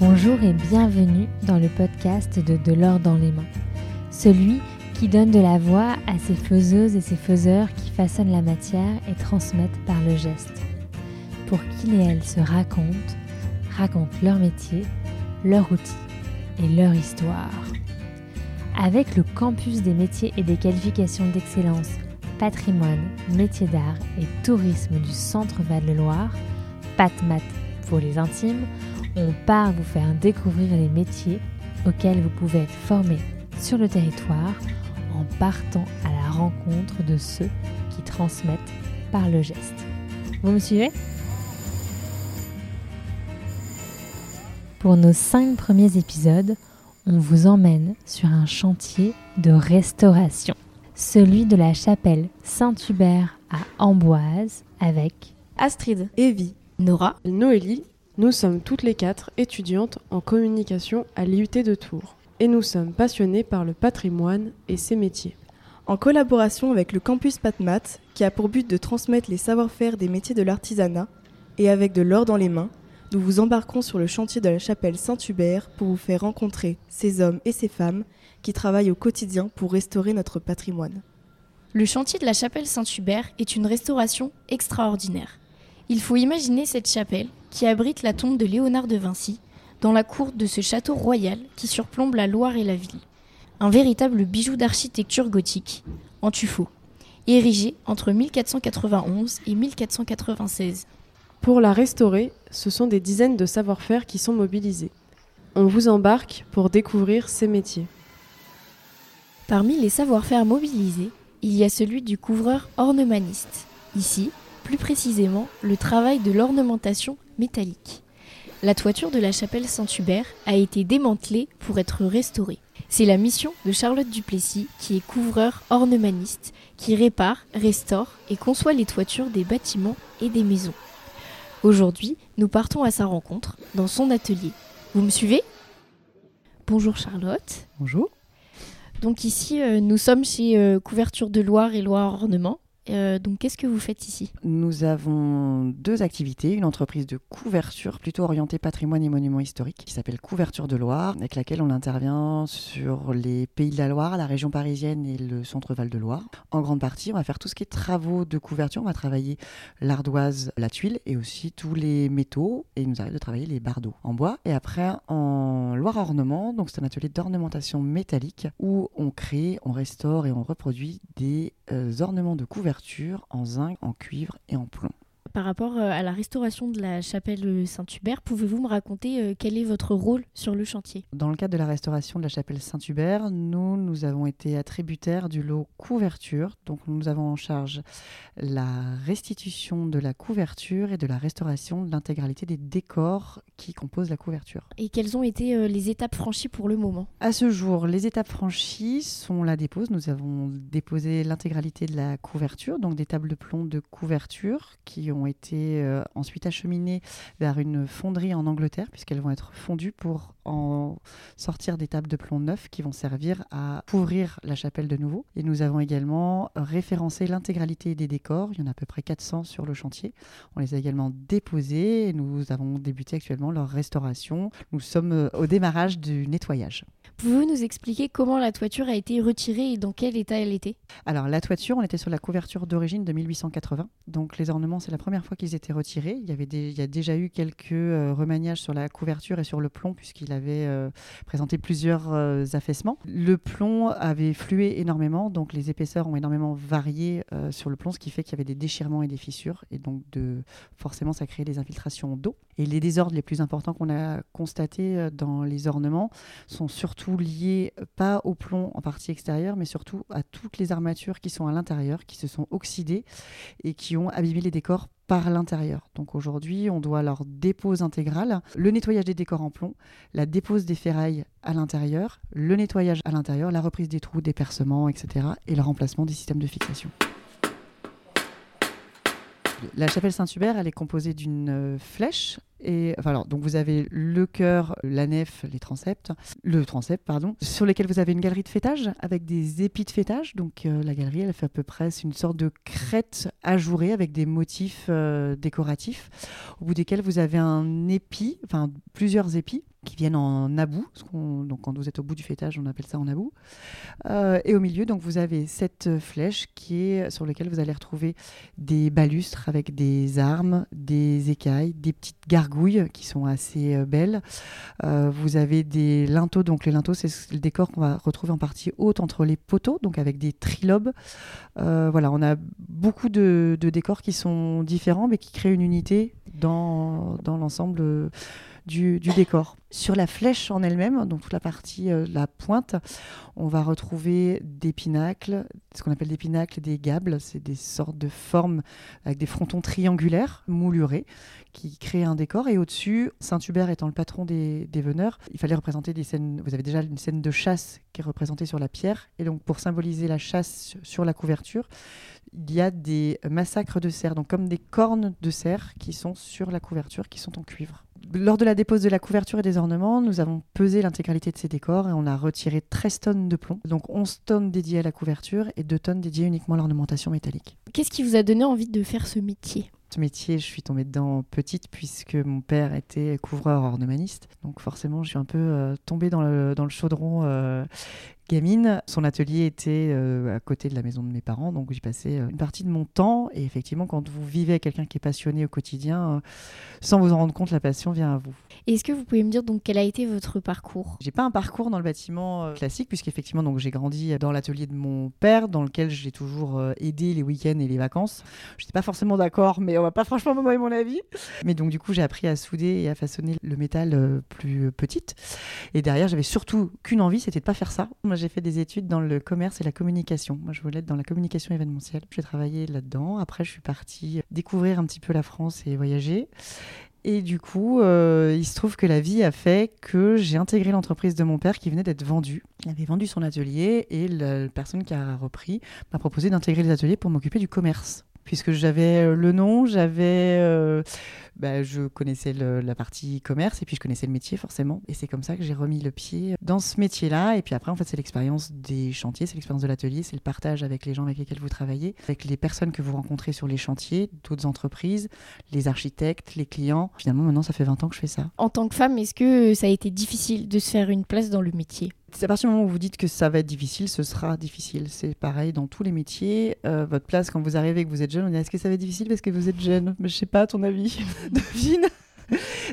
Bonjour et bienvenue dans le podcast de De l'or dans les mains. Celui qui donne de la voix à ces faiseuses et ces faiseurs qui façonnent la matière et transmettent par le geste. Pour qu'ils et elles se racontent, racontent leur métier, leur outil et leur histoire. Avec le campus des métiers et des qualifications d'excellence, patrimoine, métiers d'art et tourisme du Centre Val-de-Loire, PatMat pour les intimes, on part vous faire découvrir les métiers auxquels vous pouvez être formé sur le territoire en partant à la rencontre de ceux qui transmettent par le geste. Vous me suivez? Pour nos cinq premiers épisodes, on vous emmène sur un chantier de restauration, celui de la chapelle Saint-Hubert à Amboise avec Astrid, Evie, Nora, Noélie, nous sommes toutes les quatre étudiantes en communication à l'IUT de Tours et nous sommes passionnés par le patrimoine et ses métiers. En collaboration avec le campus PatMat, qui a pour but de transmettre les savoir-faire des métiers de l'artisanat, et avec de l'or dans les mains, nous vous embarquons sur le chantier de la chapelle Saint-Hubert pour vous faire rencontrer ces hommes et ces femmes qui travaillent au quotidien pour restaurer notre patrimoine. Le chantier de la chapelle Saint-Hubert est une restauration extraordinaire. Il faut imaginer cette chapelle qui abrite la tombe de Léonard de Vinci dans la cour de ce château royal qui surplombe la Loire et la ville. Un véritable bijou d'architecture gothique, en tuffeau, érigé entre 1491 et 1496. Pour la restaurer, ce sont des dizaines de savoir-faire qui sont mobilisés. On vous embarque pour découvrir ces métiers. Parmi les savoir-faire mobilisés, il y a celui du couvreur ornemaniste. Ici, plus précisément, le travail de l'ornementation métallique. La toiture de la chapelle Saint-Hubert a été démantelée pour être restaurée. C'est la mission de Charlotte Duplessis, qui est couvreur ornemaniste, qui répare, restaure et conçoit les toitures des bâtiments et des maisons. Aujourd'hui, nous partons à sa rencontre dans son atelier. Vous me suivez? Bonjour Charlotte. Bonjour. Donc ici, euh, nous sommes chez euh, Couverture de Loire et Loire Ornement. Euh, donc qu'est-ce que vous faites ici? Nous avons deux activités, une entreprise de couverture plutôt orientée patrimoine et monuments historiques qui s'appelle Couverture de Loire, avec laquelle on intervient sur les pays de la Loire, la région parisienne et le centre Val-de-Loire. En grande partie, on va faire tout ce qui est travaux de couverture, on va travailler l'ardoise, la tuile et aussi tous les métaux. Et il nous arrive de travailler les bardeaux en bois. Et après en Loire Ornement, donc c'est un atelier d'ornementation métallique où on crée, on restaure et on reproduit des euh, ornements de couverture en zinc, en cuivre et en plomb. Par rapport euh, à la restauration de la chapelle Saint-Hubert, pouvez-vous me raconter euh, quel est votre rôle sur le chantier? Dans le cadre de la restauration de la chapelle Saint-Hubert, nous, nous avons été attributaires du lot couverture. Donc nous avons en charge la restitution de la couverture et de la restauration de l'intégralité des décors qui composent la couverture. Et quelles ont été euh, les étapes franchies pour le moment? À ce jour, les étapes franchies sont la dépose. Nous avons déposé l'intégralité de la couverture, donc des tables de plomb de couverture qui ont été euh, ensuite acheminées vers une fonderie en Angleterre, puisqu'elles vont être fondues pour en sortir des tables de plomb neufs qui vont servir à couvrir la chapelle de nouveau. Et nous avons également référencé l'intégralité des décors, il y en a à peu près 400 sur le chantier. On les a également déposés et nous avons débuté actuellement leur restauration. Nous sommes euh, au démarrage du nettoyage. Pouvez-vous nous expliquer comment la toiture a été retirée et dans quel état elle était? Alors la toiture, on était sur la couverture d'origine de 1880. Donc les ornements, c'est la première fois qu'ils étaient retirés. Il y, avait déjà eu quelques euh, remaniages sur la couverture et sur le plomb puisqu'il avait euh, présenté plusieurs euh, affaissements. Le plomb avait flué énormément, donc les épaisseurs ont énormément varié sur le plomb, ce qui fait qu'il y avait des déchirements et des fissures. Et donc forcément, ça créait des infiltrations d'eau. Et les désordres les plus importants qu'on a constatés dans les ornements sont surtout lié pas au plomb en partie extérieure, mais surtout à toutes les armatures qui sont à l'intérieur, qui se sont oxydées et qui ont abîmé les décors par l'intérieur. Donc aujourd'hui, on doit leur dépose intégrale, le nettoyage des décors en plomb, la dépose des ferrailles à l'intérieur, le nettoyage à l'intérieur, la reprise des trous, des percements, etc. et le remplacement des systèmes de fixation. La chapelle Saint-Hubert, elle est composée d'une euh, flèche. Et, alors, donc vous avez le chœur, la nef, les transepts, le transept, pardon, sur lesquels vous avez une galerie de fêtage avec des épis de fêtage. Donc euh, la galerie, elle fait à peu près une sorte de crête ajourée avec des motifs euh, décoratifs, au bout desquels vous avez un épi, enfin plusieurs épis qui viennent en abou. Donc quand vous êtes au bout du fêtage, on appelle ça en abou. Euh, et au milieu, donc vous avez cette flèche qui est sur laquelle vous allez retrouver des balustres avec des armes, des écailles, des petites gargouilles qui sont assez euh, belles. Euh, vous avez des linteaux, donc les linteaux c'est le décor qu'on va retrouver en partie haute entre les poteaux, donc avec des trilobes. Voilà, on a beaucoup de, décors qui sont différents mais qui créent une unité dans, l'ensemble du, décor. Sur la flèche en elle-même, donc toute la partie, euh, la pointe, on va retrouver des pinacles, ce qu'on appelle des pinacles, des gables, c'est des sortes de formes avec des frontons triangulaires, moulurés, qui créent un décor. Et au-dessus, Saint-Hubert étant le patron des, des veneurs, il fallait représenter des scènes. Vous avez déjà une scène de chasse qui est représentée sur la pierre. Et donc, pour symboliser la chasse sur la couverture, il y a des massacres de cerfs, donc comme des cornes de cerfs qui sont sur la couverture, qui sont en cuivre. Lors de la dépose de la couverture et des ornements, nous avons pesé l'intégralité de ces décors et on a retiré 13 tonnes de plomb, donc 11 tonnes dédiées à la couverture et 2 tonnes dédiées uniquement à l'ornementation métallique. Qu'est-ce qui vous a donné envie de faire ce métier? Ce métier, je suis tombée dedans petite puisque mon père était couvreur ornemaniste. Donc forcément, je suis un peu euh, tombée dans le, dans le chaudron euh, gamine. Son atelier était euh, à côté de la maison de mes parents, donc j'y passais euh, une partie de mon temps. Et effectivement, quand vous vivez avec quelqu'un qui est passionné au quotidien, euh, sans vous en rendre compte, la passion vient à vous. Et Est-ce que vous pouvez me dire donc quel a été votre parcours? J'ai pas un parcours dans le bâtiment classique, puisqu'effectivement, donc j'ai grandi dans l'atelier de mon père, dans lequel j'ai toujours aidé les week-ends et les vacances. Je n'étais pas forcément d'accord, mais on va pas franchement me donner mon avis. Mais donc, du coup, j'ai appris à souder et à façonner le métal plus petite. Et derrière, j'avais surtout qu'une envie, c'était de pas faire ça. J'ai fait des études dans le commerce et la communication. Moi, je voulais être dans la communication événementielle. J'ai travaillé là-dedans. Après, je suis partie découvrir un petit peu la France et voyager. Et du coup, euh, il se trouve que la vie a fait que j'ai intégré l'entreprise de mon père qui venait d'être vendue. Il avait vendu son atelier et la personne qui a repris m'a proposé d'intégrer les ateliers pour m'occuper du commerce. Puisque j'avais euh, le nom, j'avais, euh, bah, je connaissais le- la partie commerce et puis je connaissais le métier forcément. Et c'est comme ça que j'ai remis le pied dans ce métier-là. Et puis après, en fait, c'est l'expérience des chantiers, c'est l'expérience de l'atelier, c'est le partage avec les gens avec lesquels vous travaillez, avec les personnes que vous rencontrez sur les chantiers, d'autres entreprises, les architectes, les clients. Finalement, maintenant, ça fait 20 ans que je fais ça. En tant que femme, est-ce que ça a été difficile de se faire une place dans le métier? C'est à partir du moment où vous dites que ça va être difficile, ce sera difficile. C'est pareil dans tous les métiers. Euh, votre place, quand vous arrivez et que vous êtes jeune, on dit est-ce que ça va être difficile parce que vous êtes jeune? Mais je sais pas, à ton avis, devine.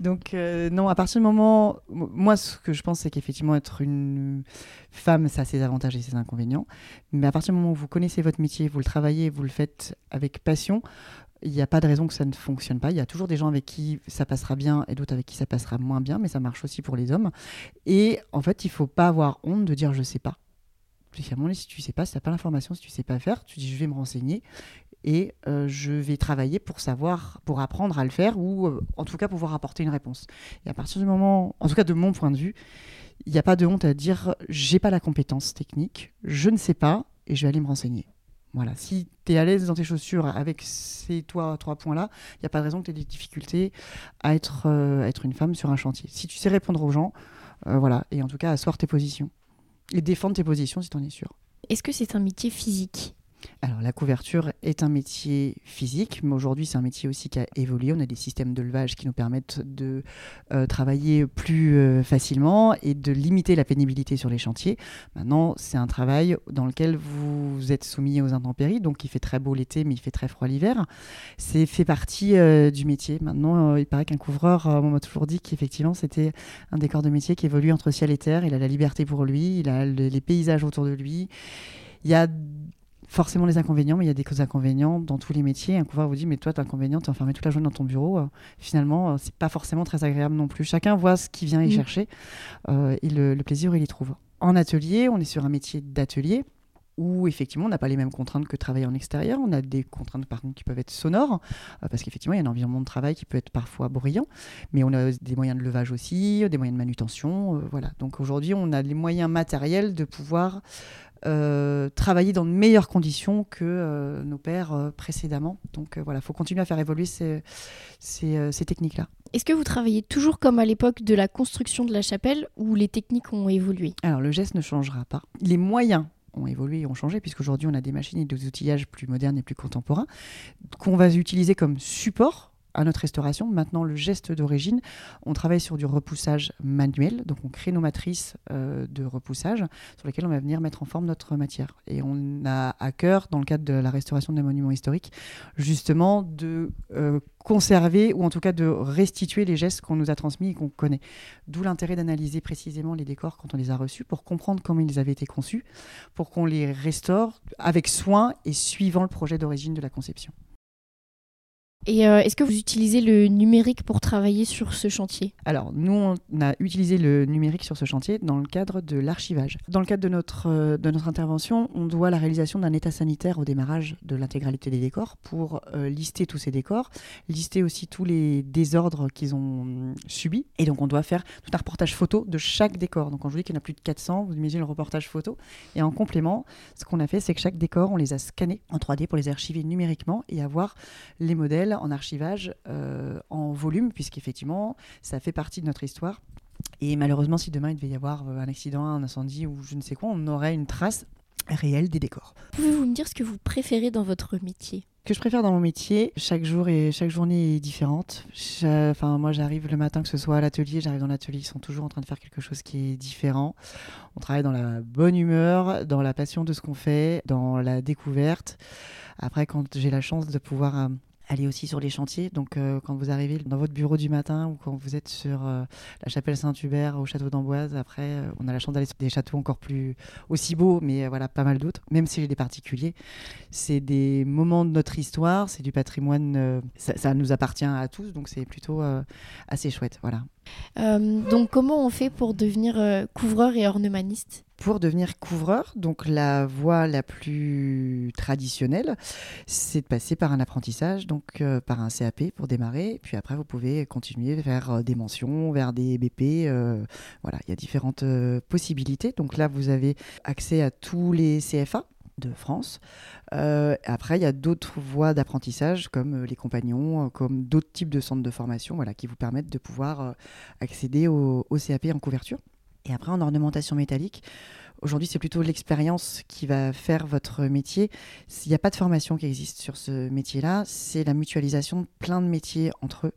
Donc euh, non, à partir du moment, moi ce que je pense c'est qu'effectivement être une femme, ça a ses avantages et ses inconvénients. Mais à partir du moment où vous connaissez votre métier, vous le travaillez, vous le faites avec passion, il n'y a pas de raison que ça ne fonctionne pas. Il y a toujours des gens avec qui ça passera bien et d'autres avec qui ça passera moins bien, mais ça marche aussi pour les hommes. Et en fait, il faut pas avoir honte de dire je sais pas. Donné, si tu sais pas, si tu n'as pas l'information, si tu sais pas faire, tu dis je vais me renseigner et euh, je vais travailler pour savoir, pour apprendre à le faire ou euh, en tout cas pouvoir apporter une réponse. Et à partir du moment, en tout cas de mon point de vue, il n'y a pas de honte à dire j'ai pas la compétence technique, je ne sais pas et je vais aller me renseigner. Voilà, si tu es à l'aise dans tes chaussures avec ces toi, trois points-là, il n'y a pas de raison que tu aies des difficultés à être, euh, à être une femme sur un chantier. Si tu sais répondre aux gens, euh, voilà, et en tout cas asseoir tes positions. Et défendre tes positions si tu en es sûr. Est-ce que c'est un métier physique? Alors la couverture est un métier physique, mais aujourd'hui c'est un métier aussi qui a évolué. On a des systèmes de levage qui nous permettent de euh, travailler plus euh, facilement et de limiter la pénibilité sur les chantiers. Maintenant c'est un travail dans lequel vous êtes soumis aux intempéries, donc il fait très beau l'été mais il fait très froid l'hiver. C'est fait partie euh, du métier. Maintenant il paraît qu'un couvreur, on m'a toujours dit qu'effectivement c'était un décor de métier qui évolue entre ciel et terre. Il a la liberté pour lui, il a le- les paysages autour de lui. Il y a forcément les inconvénients, mais il y a des inconvénients dans tous les métiers. Un couvreur vous dit, mais toi, t'es inconvénient, t'es enfermé toute la journée dans ton bureau. Euh, finalement, euh, c'est pas forcément très agréable non plus. Chacun voit ce qu'il vient y Mm. chercher euh, et le, le plaisir, il y trouve. En atelier, on est sur un métier d'atelier où effectivement on n'a pas les mêmes contraintes que travailler en extérieur. On a des contraintes par contre qui peuvent être sonores, euh, parce qu'effectivement il y a un environnement de travail qui peut être parfois bruyant, mais on a des moyens de levage aussi, des moyens de manutention. voilà. Donc aujourd'hui on a les moyens matériels de pouvoir euh, travailler dans de meilleures conditions que euh, nos pères euh, précédemment. Donc voilà, il faut continuer à faire évoluer ces, ces, ces techniques-là. Est-ce que vous travaillez toujours comme à l'époque de la construction de la chapelle ou les techniques ont évolué? Alors le geste ne changera pas. Les moyens ont évolué et ont changé, puisqu'aujourd'hui on a des machines et des outillages plus modernes et plus contemporains, qu'on va utiliser comme support à notre restauration. Maintenant, le geste d'origine, on travaille sur du repoussage manuel. Donc, on crée nos matrices euh, de repoussage sur lesquelles on va venir mettre en forme notre matière. Et on a à cœur, dans le cadre de la restauration des monuments historiques, justement de euh, conserver ou en tout cas de restituer les gestes qu'on nous a transmis et qu'on connaît. D'où l'intérêt d'analyser précisément les décors quand on les a reçus pour comprendre comment ils avaient été conçus, pour qu'on les restaure avec soin et suivant le projet d'origine de la conception. Et euh, est-ce que vous utilisez le numérique pour travailler sur ce chantier? Alors, nous, on a utilisé le numérique sur ce chantier dans le cadre de l'archivage. Dans le cadre de notre, euh, de notre intervention, on doit la réalisation d'un état sanitaire au démarrage de l'intégralité des décors pour euh, lister tous ces décors, lister aussi tous les désordres qu'ils ont hum, subis. Et donc, on doit faire tout un reportage photo de chaque décor. Donc, quand je vous dis qu'il y en a plus de 400, vous imaginez le reportage photo. Et en complément, ce qu'on a fait, c'est que chaque décor, on les a scannés en 3D pour les archiver numériquement et avoir les modèles en archivage euh, en volume, puisqu'effectivement, ça fait partie de notre histoire. Et malheureusement, si demain il devait y avoir euh, un accident, un incendie ou je ne sais quoi, on aurait une trace réelle des décors. Pouvez-vous me dire ce que vous préférez dans votre métier? Que je préfère dans mon métier, chaque jour et chaque journée est différente. Enfin, moi, j'arrive le matin, que ce soit à l'atelier, j'arrive dans l'atelier, ils sont toujours en train de faire quelque chose qui est différent. On travaille dans la bonne humeur, dans la passion de ce qu'on fait, dans la découverte. Après, quand j'ai la chance de pouvoir euh, aller aussi sur les chantiers. Donc, euh, quand vous arrivez dans votre bureau du matin ou quand vous êtes sur euh, la chapelle Saint-Hubert au château d'Amboise, après, euh, on a la chance d'aller sur des châteaux encore plus aussi beaux, mais voilà, pas mal d'autres, même si j'ai des particuliers. C'est des moments de notre histoire, c'est du patrimoine, ça, ça, nous appartient à tous, donc c'est plutôt assez chouette. Voilà. donc, comment on fait pour devenir couvreur et ornemaniste? Pour devenir couvreur, donc la voie la plus traditionnelle, c'est de passer par un apprentissage, donc euh, par un CAP pour démarrer. Puis après, vous pouvez continuer vers euh, des mentions, vers des BP. Euh, voilà, il y a différentes possibilités. Donc là, vous avez accès à tous les CFA de France. après, il y a d'autres voies d'apprentissage comme les compagnons, comme d'autres types de centres de formation voilà, qui vous permettent de pouvoir accéder au CAP en couverture. Et après, en ornementation métallique, aujourd'hui, c'est plutôt l'expérience qui va faire votre métier. Il n'y a pas de formation qui existe sur ce métier-là. C'est la mutualisation de plein de métiers entre eux.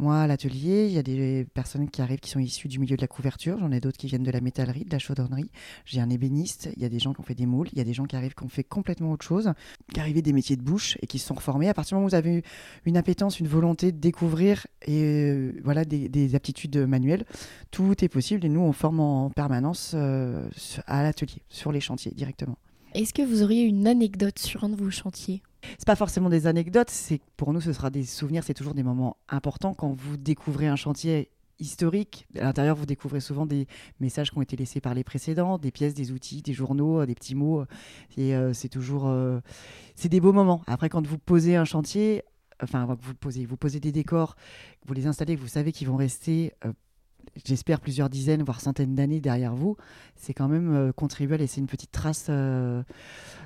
Moi, à l'atelier, il y a des personnes qui arrivent qui sont issues du milieu de la couverture. J'en ai d'autres qui viennent de la métallerie, de la chaudronnerie. J'ai un ébéniste. Il y a des gens qui ont fait des moules. Il y a des gens qui arrivent qui ont fait complètement autre chose, qui arrivent des métiers de bouche et qui se sont reformés. À partir du moment où vous avez une appétence, une volonté de découvrir et euh, voilà des, aptitudes manuelles, tout est possible. Et nous, on forme en permanence euh, à l'atelier, sur les chantiers directement. Est-ce que vous auriez une anecdote sur un de vos chantiers? C'est pas forcément des anecdotes, c'est pour nous ce sera des souvenirs, c'est toujours des moments importants quand vous découvrez un chantier historique. À l'intérieur, vous découvrez souvent des messages qui ont été laissés par les précédents, des pièces, des outils, des journaux, des petits mots. Et euh, c'est toujours, euh, c'est des beaux moments. Après, quand vous posez un chantier, enfin, vous posez, vous posez des décors, vous les installez, vous savez qu'ils vont rester euh, j'espère plusieurs dizaines, voire centaines d'années derrière vous, c'est quand même euh, contribuer à laisser une petite trace euh,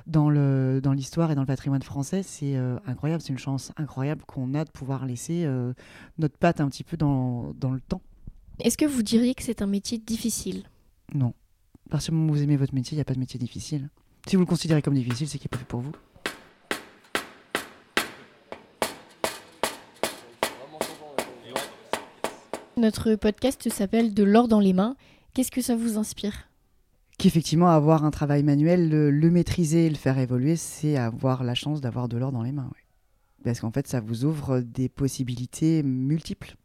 dans l'histoire et dans le patrimoine français. C'est euh, incroyable, c'est une chance incroyable qu'on a de pouvoir laisser notre patte un petit peu dans, dans le temps. Est-ce que vous diriez que c'est un métier difficile? Non. Parce que vous aimez votre métier, il n'y a pas de métier difficile. Si vous le considérez comme difficile, c'est qu'il n'est pas fait pour vous. Notre podcast s'appelle De l'or dans les mains. Qu'est-ce que ça vous inspire? Qu'effectivement, avoir un travail manuel, le, maîtriser, le faire évoluer, c'est avoir la chance d'avoir de l'or dans les mains. Parce qu'en fait, ça vous ouvre des possibilités multiples.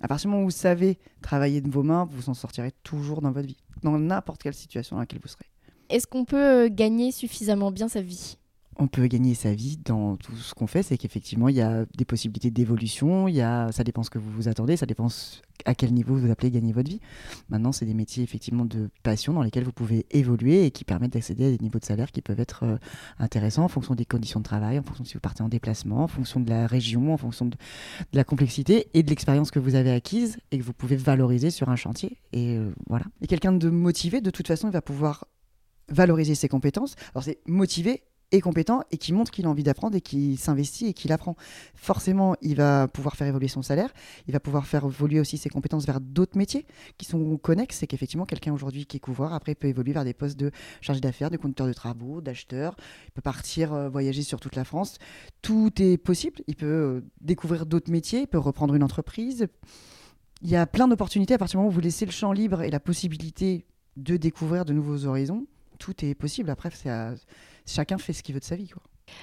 À partir du moment où vous savez travailler de vos mains, vous en sortirez toujours dans votre vie, dans n'importe quelle situation dans laquelle vous serez. Est-ce qu'on peut euh, gagner suffisamment bien sa vie? On peut gagner sa vie dans tout ce qu'on fait, c'est qu'effectivement, il y a des possibilités d'évolution, il y a, ça dépend ce que vous vous attendez, ça dépend à quel niveau vous appelez gagner votre vie. Maintenant, c'est des métiers effectivement de passion dans lesquels vous pouvez évoluer et qui permettent d'accéder à des niveaux de salaire qui peuvent être euh, intéressants en fonction des conditions de travail, en fonction de si vous partez en déplacement, en fonction de la région, en fonction de, la complexité et de l'expérience que vous avez acquise et que vous pouvez valoriser sur un chantier. Et euh, voilà. Et quelqu'un de motivé, de toute façon, il va pouvoir valoriser ses compétences. Alors c'est motiver est compétent et qui montre qu'il a envie d'apprendre et qui s'investit et qu'il apprend. Forcément, il va pouvoir faire évoluer son salaire, il va pouvoir faire évoluer aussi ses compétences vers d'autres métiers qui sont connexes. C'est qu'effectivement, quelqu'un aujourd'hui qui est couvreur, après, peut évoluer vers des postes de chargé d'affaires, de conducteur de travaux, d'acheteur. Il peut partir euh, voyager sur toute la France. Tout est possible. Il peut euh, découvrir d'autres métiers, il peut reprendre une entreprise. Il y a plein d'opportunités à partir du moment où vous laissez le champ libre et la possibilité de découvrir de nouveaux horizons. Tout est possible. Après, c'est à chacun fait ce qu'il veut de sa vie. Quoi.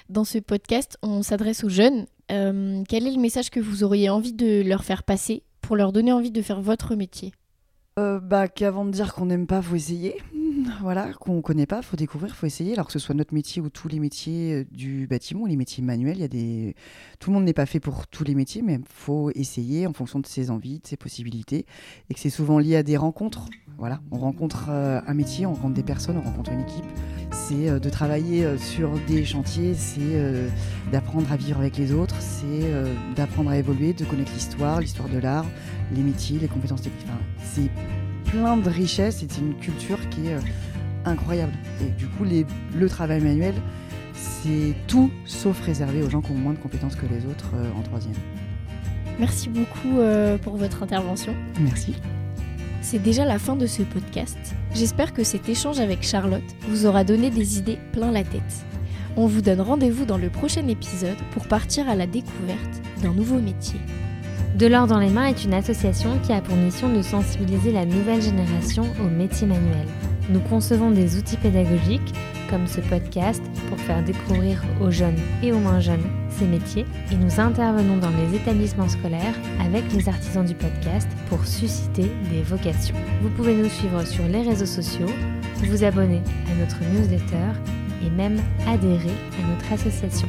Dans ce podcast, on s'adresse aux jeunes. Euh, quel est le message que vous auriez envie de leur faire passer pour leur donner envie de faire votre métier? Euh, bah, Qu'avant de dire qu'on n'aime pas, faut essayer. voilà, qu'on ne connaît pas, faut découvrir, faut essayer. Alors que ce soit notre métier ou tous les métiers euh, du bâtiment, les métiers manuels, il y a des... tout le monde n'est pas fait pour tous les métiers, mais il faut essayer en fonction de ses envies, de ses possibilités. Et que c'est souvent lié à des rencontres. Voilà, on rencontre un métier, on rencontre des personnes, on rencontre une équipe c'est euh, de travailler euh, sur des chantiers, c'est euh, d'apprendre à vivre avec les autres, c'est d'apprendre à évoluer, de connaître l'histoire, l'histoire de l'art, les métiers, les compétences techniques. c'est plein de richesses et c'est une culture qui est incroyable. Et du coup, le travail manuel, c'est tout sauf réservé aux gens qui ont moins de compétences que les autres en troisième. Merci beaucoup pour votre intervention. Merci. C'est déjà la fin de ce podcast. J'espère que cet échange avec Charlotte vous aura donné des idées plein la tête. On vous donne rendez-vous dans le prochain épisode pour partir à la découverte d'un nouveau métier. De l'or dans les mains est une association qui a pour mission de sensibiliser la nouvelle génération aux métiers manuels. Nous concevons des outils pédagogiques comme ce podcast pour faire découvrir aux jeunes et aux moins jeunes ces métiers et nous intervenons dans les établissements scolaires avec les artisans du podcast pour susciter des vocations. Vous pouvez nous suivre sur les réseaux sociaux, vous abonner à notre newsletter et même adhérer à notre association.